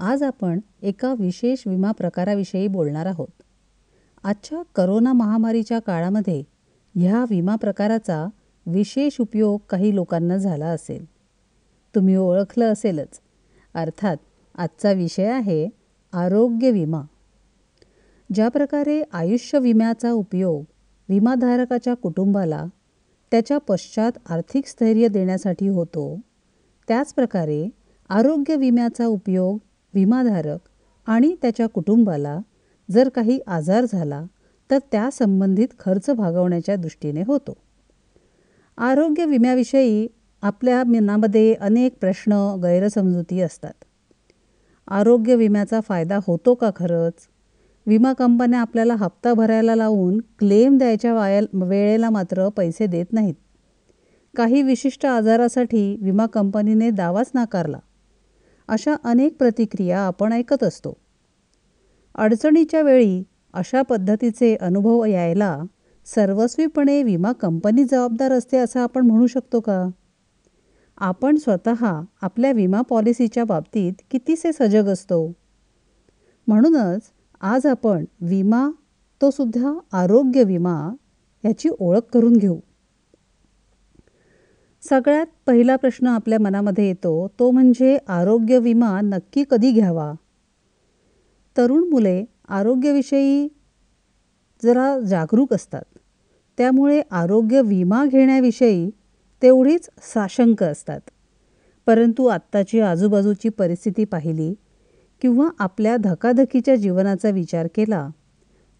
आज आपण एका विशेष विमा प्रकाराविषयी बोलणार आहोत. आजच्या करोना महामारीच्या काळामध्ये ह्या विमा प्रकाराचा विशेष उपयोग काही लोकांना झाला असेल. तुम्ही ओळखलं असेलच. अर्थात आजचा विषय आहे आरोग्य विमा. ज्या प्रकारे आयुष्य विम्याचा उपयोग विमाधारकाच्या कुटुंबाला त्याच्या पश्चात आर्थिक स्थैर्य देण्यासाठी होतो त्याचप्रकारे आरोग्य विम्याचा उपयोग विमाधारक आणि त्याच्या कुटुंबाला जर काही आजार झाला तर त्यासंबंधित खर्च भागवण्याच्या दृष्टीने होतो. आरोग्य विम्याविषयी आपल्या मनामध्ये अनेक प्रश्न गैरसमजुती असतात. आरोग्य विम्याचा फायदा होतो का खरंच? विमा कंपन्या आपल्याला हप्ता भरायला लावून क्लेम द्यायच्या वाया वेळेला मात्र पैसे देत नाहीत. काही विशिष्ट आजारासाठी विमा कंपनीने दावाच नाकारला. अशा अनेक प्रतिक्रिया आपण ऐकत असतो. अडचणीच्या वेळी अशा पद्धतीचे अनुभव यायला सर्वस्वीपणे विमा कंपनी जबाबदार असते असं आपण म्हणू शकतो का? आपण स्वतः आपल्या विमा पॉलिसीच्या बाबतीत कितीसे सजग असतो? म्हणूनच आज आपण विमा तो सुद्धा आरोग्य विमा याची ओळख करून घेऊ. सगळ्यात पहिला प्रश्न आपल्या मनामध्ये येतो तो म्हणजे आरोग्य विमा नक्की कधी घ्यावा? तरुण मुले आरोग्यविषयी जरा जागरूक असतात. त्यामुळे आरोग्य विमा घेण्याविषयी तेवढीच साशंक असतात. परंतु आत्ताची आजूबाजूची परिस्थिती पाहिली किंवा आपल्या धकाधकीच्या जीवनाचा विचार केला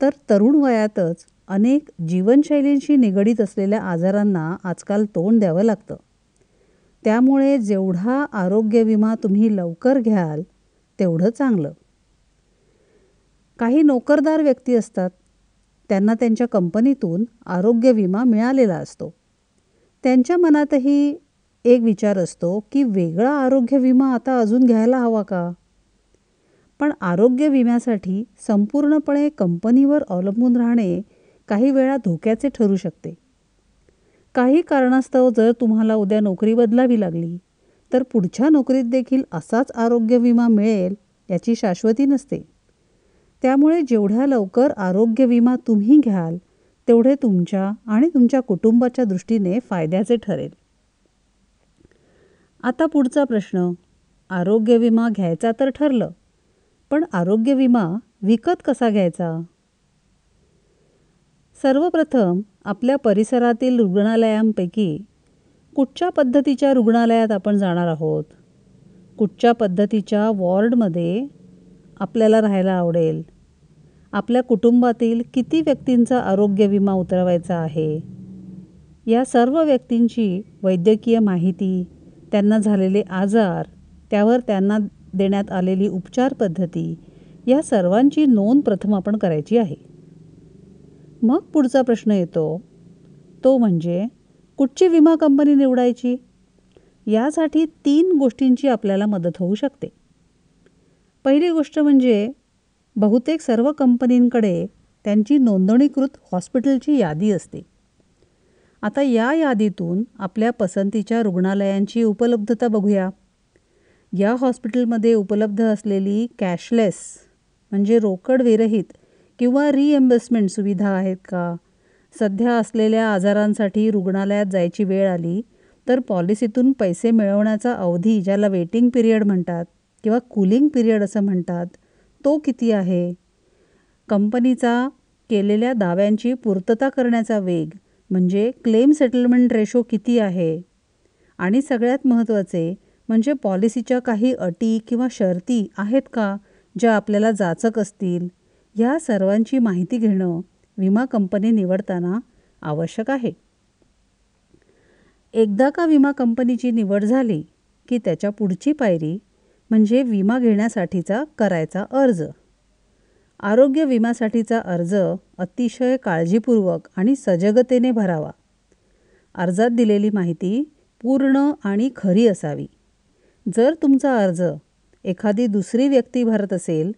तर तरुण वयातच अनेक जीवनशैलींशी निगडीत असलेल्या आजारांना आजकाल तोंड द्यावं लागतं. त्यामुळे जेवढा आरोग्य विमा तुम्ही लवकर घ्याल तेवढं चांगलं. काही नोकरदार व्यक्ती असतात त्यांना त्यांच्या कंपनीतून आरोग्य विमा मिळालेला असतो. त्यांच्या मनातही एक विचार असतो की वेगळा आरोग्य विमा आता अजून घ्यायला हवा का? पण आरोग्य विम्यासाठी संपूर्णपणे कंपनीवर अवलंबून राहणे काही वेळा धोक्याचे ठरू शकते. काही कारणास्तव जर तुम्हाला उद्या नोकरी बदलावी लागली तर पुढच्या नोकरीत देखील असाच आरोग्य विमा मिळेल याची शाश्वती नसते. त्यामुळे जेवढ्या लवकर आरोग्य विमा तुम्ही घ्याल तेवढे तुमच्या आणि तुमच्या कुटुंबाच्या दृष्टीने फायद्याचे ठरेल. आता पुढचा प्रश्न. आरोग्य विमा घ्यायचा तर ठरलं पण आरोग्य विमा विकत कसा घ्यायचा? सर्वप्रथम आपल्या परिसरातील रुग्णालयांपैकी कुठच्या पद्धतीच्या रुग्णालयात आपण जाणार आहोत? कुठच्या पद्धतीच्या वॉर्डमध्ये आपल्याला राहायला आवडेल? आपल्या कुटुंबातील किती व्यक्तींचा आरोग्य विमा उतरवायचा आहे? या सर्व व्यक्तींची वैद्यकीय माहिती त्यांना झालेले आजार त्यावर त्यांना देण्यात आलेली उपचार पद्धती या सर्वांची नोंद प्रथम आपण करायची आहे. मग पुढचा प्रश्न येतो. तो म्हणजे कुठची विमा कंपनी निवडायची? यासाठी तीन गोष्टींची आपल्याला मदत होऊ शकते. पहिली गोष्ट म्हणजे बहुतेक सर्व कंपनींकडे त्यांची नोंदणीकृत हॉस्पिटलची यादी असते. आता या यादीतून आपल्या पसंतीच्या रुग्णालयांची उपलब्धता बघूया. या हॉस्पिटलमध्ये उपलब्ध असलेली कॅशलेस म्हणजे रोकड विरहित किंवा रिएम्बर्समेंट सुविधा आहेत का? सध्या असलेल्या आजारांसाठी रुग्णालयात जायची वेळ आली तर पॉलिसीतून पैसे मिळवण्याचा अवधी ज्याला वेटिंग पिरियड म्हणतात किंवा कूलिंग पिरियड असं म्हणतात तो किती आहे? कंपनीचा केलेल्या दाव्यांची पूर्तता करण्याचा वेग म्हणजे क्लेम सेटलमेंट रेशो किती आहे? आणि सगळ्यात महत्त्वाचे म्हणजे पॉलिसीच्या काही अटी किंवा शर्ती आहेत का ज्या आपल्याला जाचक असतील? या सर्वांची माहिती घेणं विमा कंपनी निवडताना आवश्यक आहे. एकदा का विमा कंपनीची निवड झाली की त्याच्या पुढची पायरी म्हणजे विमा घेण्यासाठीचा करायचा अर्ज. आरोग्य विम्यासाठीचा अर्ज अतिशय काळजीपूर्वक आणि सजगतेने भरावा. अर्जात दिलेली माहिती पूर्ण आणि खरी असावी. जर तुमचा अर्ज एखादी दुसरी व्यक्ती भरत असेल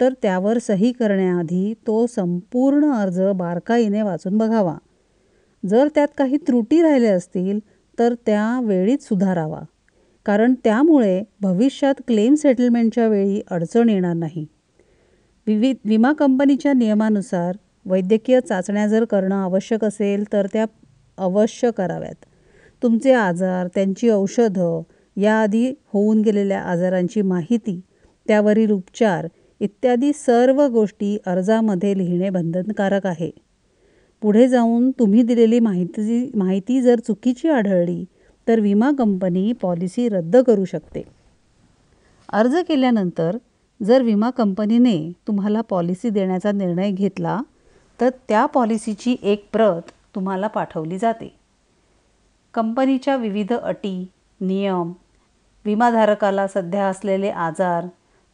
तर त्यावर सही करण्याआधी तो संपूर्ण अर्ज बारकाईने वाचून बघावा. जर त्यात काही त्रुटी राहिल्या असतील तर त्या वेळीच सुधारावा. कारण त्यामुळे भविष्यात क्लेम सेटलमेंटच्या वेळी अडचण येणार नाही. विविध विमा कंपनीच्या नियमानुसार वैद्यकीय चाचण्या जर करणं आवश्यक असेल तर त्या अवश्य कराव्यात. तुमचे आजार त्यांची औषधं याआधी होऊन गेलेल्या आजारांची माहिती त्यावरील उपचार इत्यादी सर्व गोष्टी अर्जामध्ये लिहिणे बंधनकारक आहे. पुढे जाऊन तुम्ही दिलेली माहिती माहिती जर चुकीची आढळली तर विमा कंपनी पॉलिसी रद्द करू शकते. अर्ज केल्यानंतर जर विमा कंपनीने तुम्हाला पॉलिसी देण्याचा निर्णय घेतला तर त्या पॉलिसीची एक प्रत तुम्हाला पाठवली जाते. कंपनीच्या विविध अटी नियम विमाधारकाला सध्या असलेले आजार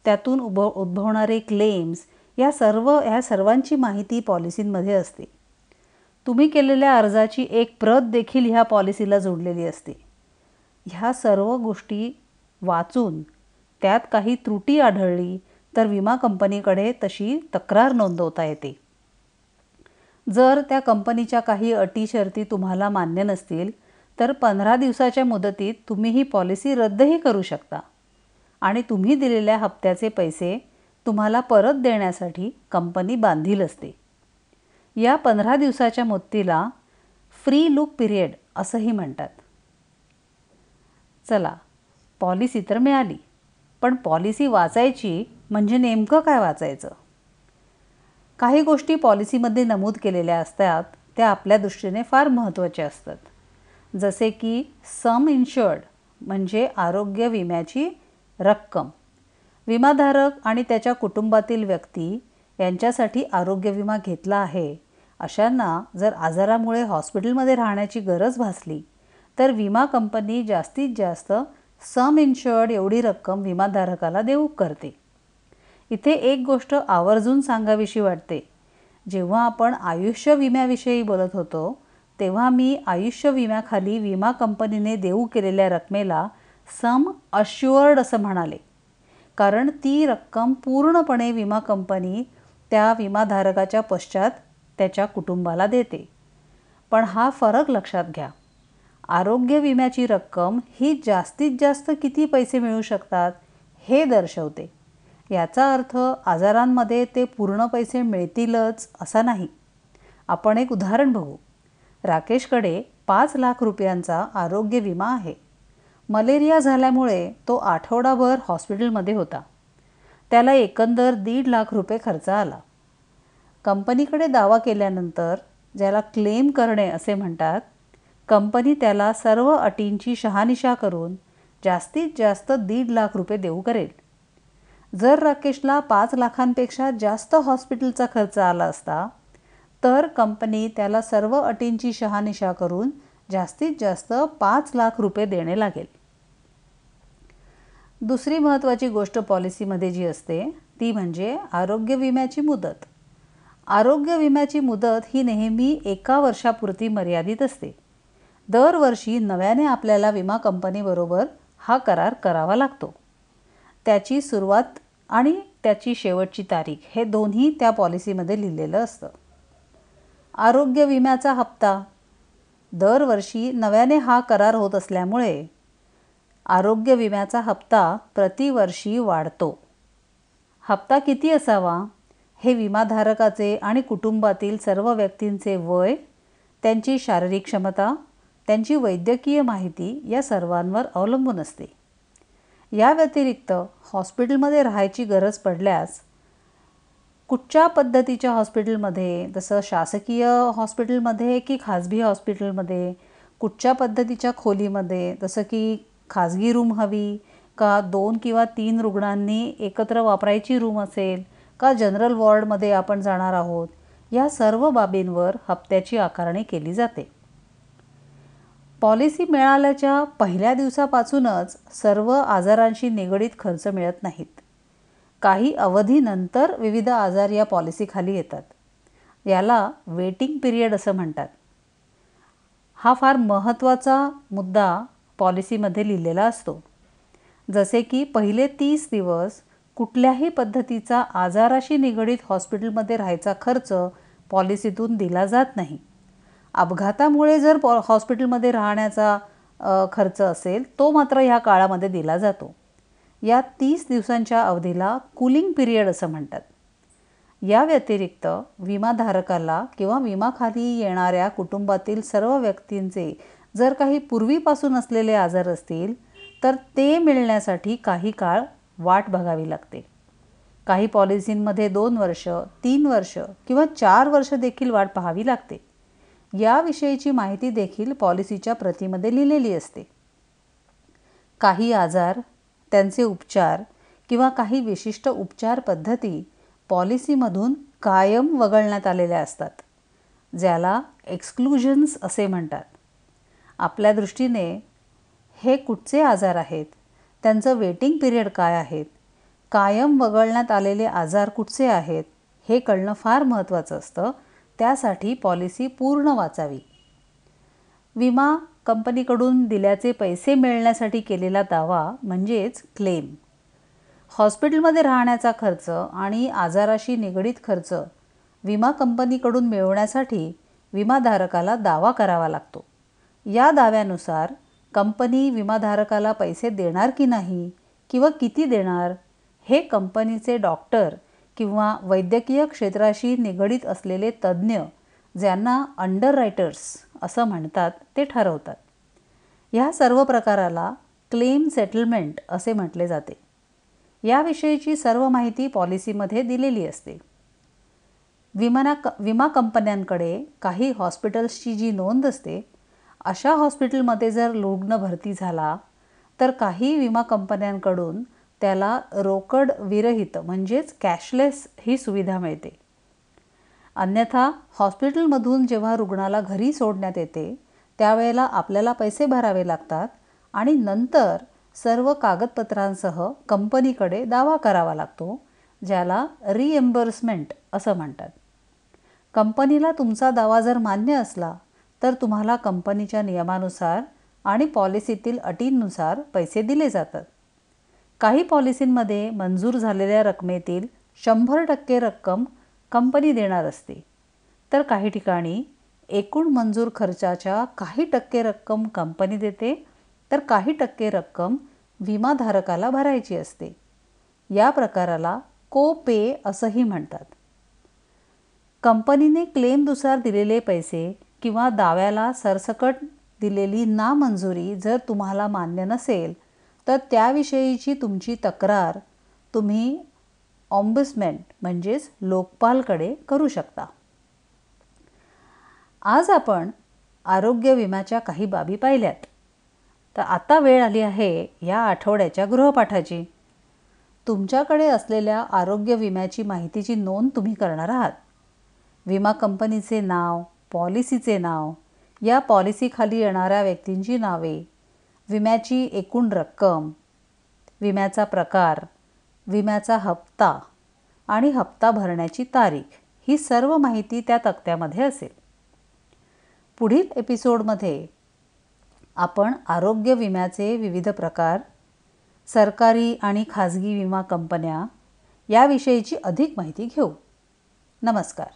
त्यातून उभ उद्भवणारे क्लेम्स या सर्व ह्या सर्वांची माहिती पॉलिसींमध्ये असते. तुम्ही केलेल्या अर्जाची एक प्रत देखील ह्या पॉलिसीला जोडलेली असते. ह्या सर्व गोष्टी वाचून त्यात काही त्रुटी आढळली तर विमा कंपनीकडे तशी तक्रार नोंदवता येते. जर त्या कंपनीच्या काही अटी शर्ती तुम्हाला मान्य नसतील तर पंधरा दिवसाच्या मुदतीत तुम्ही ही पॉलिसी रद्दही करू शकता. आणि तुम्ही दिलेल्या हप्त्याचे पैसे तुम्हाला परत देण्यासाठी कंपनी बांधील असते. या पंधरा दिवसाच्या मुदतीला फ्री लूक पिरियड असंही म्हणतात. चला पॉलिसी तर मिळाली पण पॉलिसी वाचायची म्हणजे नेमकं काय वाचायचं? काही गोष्टी पॉलिसीमध्ये नमूद केलेल्या असतात त्या आपल्या दृष्टीने फार महत्त्वाच्या असतात. जसे की सम इन्शर्ड म्हणजे आरोग्य विम्याची रक्कम. विमाधारक आणि त्याच्या कुटुंबातील व्यक्ती यांच्यासाठी आरोग्य विमा घेतला आहे. अशांना जर आजारामुळे हॉस्पिटलमध्ये राहण्याची गरज भासली तर विमा कंपनी जास्तीत जास्त सम इन्शर्ड एवढी रक्कम विमाधारकाला देऊ करते. इथे एक गोष्ट आवर्जून सांगावीशी वाटते. जेव्हा आपण आयुष्य विम्याविषयी बोलत होतो तेव्हा मी आयुष्य विम्याखाली विमा कंपनीने देऊ केलेल्या रकमेला सम अश्युअर्ड असं म्हणाले. कारण ती रक्कम पूर्णपणे विमा कंपनी त्या विमाधारकाच्या पश्चात त्याच्या कुटुंबाला देते. पण हा फरक लक्षात घ्या. आरोग्य विम्याची रक्कम ही जास्तीत जास्त किती पैसे मिळू शकतात हे दर्शवते. याचा अर्थ आजारांमध्ये ते पूर्ण पैसे मिळतीलच असा नाही. आपण एक उदाहरण बघू. राकेशकडे पाच लाख रुपयांचा आरोग्य विमा आहे. मलेरिया झाल्यामुळे तो आठवडाभर हॉस्पिटलमध्ये होता. त्याला एकंदर दीड लाख रुपये खर्च आला. कंपनीकडे दावा केल्यानंतर ज्याला क्लेम करणे असे म्हणतात कंपनी त्याला सर्व अटींची शहानिशा करून जास्तीत जास्त दीड लाख रुपये देऊ करेल. जर राकेशला पाच लाखांपेक्षा जास्त हॉस्पिटलचा खर्च आला असता तर कंपनी त्याला सर्व अटींची शहानिशा करून जास्तीत जास्त पाच लाख रुपये देणे लागेल. दुसरी महत्त्वाची गोष्ट पॉलिसीमध्ये जी असते ती म्हणजे आरोग्य विम्याची मुदत. आरोग्य विम्याची मुदत ही नेहमी एका वर्षापुरती मर्यादित असते. दरवर्षी नव्याने आपल्याला विमा कंपनीबरोबर हा करार करावा लागतो. त्याची सुरुवात आणि त्याची शेवटची तारीख हे दोन्ही त्या पॉलिसीमध्ये लिहिलेलं असतं. आरोग्य विम्याचा हप्ता. दरवर्षी नव्याने हा करार होत असल्यामुळे आरोग्य विम्याचा हप्ता प्रतिवर्षी वाढतो. हप्ता किती असावा? हे विमाधारकाचे आणि कुटुंबातील सर्व व्यक्तींचे वय त्यांची शारीरिक क्षमता त्यांची वैद्यकीय माहिती या सर्वांवर अवलंबून असते. या व्यतिरिक्त हॉस्पिटलमध्ये राहायची गरज पडल्यास कुठच्या पद्धतीच्या हॉस्पिटलमध्ये जसं शासकीय हॉस्पिटलमध्ये की खाजगी हॉस्पिटलमध्ये कुठच्या पद्धतीच्या खोलीमध्ये जसं की खाजगी रूम हवी का दोन किंवा तीन रुग्णांनी एकत्र वापरायची रूम असेल का जनरल वॉर्डमध्ये आपण जाणार आहोत या सर्व बाबींवर हप्त्याची आकारणी केली जाते. पॉलिसी मिळाल्याच्या पहिल्या दिवसापासूनच सर्व आजारांशी निगडीत खर्च मिळत नाहीत. काही अवधीनंतर विविध आजार या पॉलिसीखाली येतात. याला वेटिंग पिरियड असं म्हणतात. हा फार महत्त्वाचा मुद्दा पॉलिसीमध्ये लिहिलेला असतो. जसे की पहिले तीस दिवस कुठल्याही पद्धतीचा आजाराशी निगडीत हॉस्पिटलमध्ये राहायचा खर्च पॉलिसीतून दिला जात नाही. अपघातामुळे जर पॉ हॉस्पिटलमध्ये राहण्याचा खर्च असेल तो मात्र ह्या काळामध्ये दिला जातो. या तीस दिवसांच्या अवधीला कुलिंग पिरियड असं म्हणतात. या व्यतिरिक्त विमाधारकाला किंवा विमाखाली येणाऱ्या कुटुंबातील सर्व व्यक्तींचे जर काही पूर्वीपासून असलेले आजार असतील तर ते मिळण्यासाठी काही काळ वाट बघावी लागते. काही पॉलिसींमध्ये दोन वर्ष तीन वर्ष किंवा चार वर्ष देखील वाट पाहावी लागते. याविषयीची माहिती देखील पॉलिसीच्या प्रतीमध्ये लिहिलेली असते. काही आजार त्यांचे उपचार किंवा काही विशिष्ट उपचार पद्धती पॉलिसीमधून कायम वगळण्यात आलेल्या असतात ज्याला एक्सक्लुजन्स असे म्हणतात. आपल्या दृष्टीने हे कुठचे आजार आहेत? त्यांचं वेटिंग पिरियड काय आहेत? कायम वगळण्यात आलेले आजार कुठचे आहेत? हे कळणं फार महत्त्वाचं असतं. त्यासाठी पॉलिसी पूर्ण वाचावी. विमा कंपनीकडून दिल्याचे पैसे मिळण्यासाठी केलेला दावा म्हणजेच क्लेम हॉस्पिटलमध्ये राहण्याचा खर्च आणि आजाराशी निगडीत खर्च विमा कंपनीकडून मिळवण्यासाठी विमाधारकाला दावा करावा लागतो. या दाव्यानुसार कंपनी विमाधारकाला पैसे देणार की नाही किंवा किती देणार हे कंपनीचे डॉक्टर किंवा वैद्यकीय क्षेत्राशी निगडीत असलेले तज्ज्ञ ज्यांना अंडर रायटर्स असं म्हणतात ते ठरवतात. ह्या सर्व प्रकाराला क्लेम सेटलमेंट असे म्हटले जाते. याविषयीची सर्व माहिती पॉलिसीमध्ये दिलेली असते. विमाना क विमा कंपन्यांकडे काही हॉस्पिटल्सची जी नोंद असते अशा हॉस्पिटलमध्ये जर रुग्ण भरती झाला तर काही विमा कंपन्यांकडून त्याला रोकड विरहित म्हणजेच कॅशलेस ही सुविधा मिळते. अन्यथा हॉस्पिटलमधून जेव्हा रुग्णाला घरी सोडण्यात येते त्यावेळेला आपल्याला पैसे भरावे लागतात आणि नंतर सर्व कागदपत्रांसह कंपनीकडे दावा करावा लागतो ज्याला रिएम्बर्समेंट असं म्हणतात. कंपनीला तुमचा दावा जर मान्य असला तर तुम्हाला कंपनीच्या नियमानुसार आणि पॉलिसीतील अटींनुसार पैसे दिले जातात. काही पॉलिसींमध्ये मंजूर झालेल्या रकमेतील शंभर टक्के रक्कम कंपनी देणार असते. तर काही ठिकाणी एकूण मंजूर खर्चाच्या काही टक्के रक्कम कंपनी देते तर काही टक्के रक्कम विमाधारकाला भरायची असते. या प्रकाराला को पे असंही म्हणतात. कंपनीने क्लेमनुसार दिलेले पैसे किंवा दाव्याला सरसकट दिलेली नामंजुरी जर तुम्हाला मान्य नसेल तर त्याविषयीची तुमची तक्रार तुम्ही ऑम्बुसमेंट म्हणजेच लोकपालकडे करू शकता. आज आपण आरोग्य विम्याच्या काही बाबी पाहिल्यात. तर आता वेळ आली आहे या आठवड्याच्या गृहपाठाची. तुमच्याकडे असलेल्या आरोग्य विम्याची माहितीची नोंद तुम्ही करणार आहात. विमा कंपनीचे नाव पॉलिसीचे नाव या पॉलिसीखाली येणाऱ्या व्यक्तींची नावे विम्याची एकूण रक्कम विम्याचा प्रकार विम्याचा हप्ता आणि हप्ता भरण्याची तारीख ही सर्व माहिती त्या तक्त्यामध्ये असेल. पुढील एपिसोडमध्ये आपण आरोग्य विम्याचे विविध प्रकार सरकारी आणि खाजगी विमा कंपन्या याविषयीची अधिक माहिती घेऊ. नमस्कार.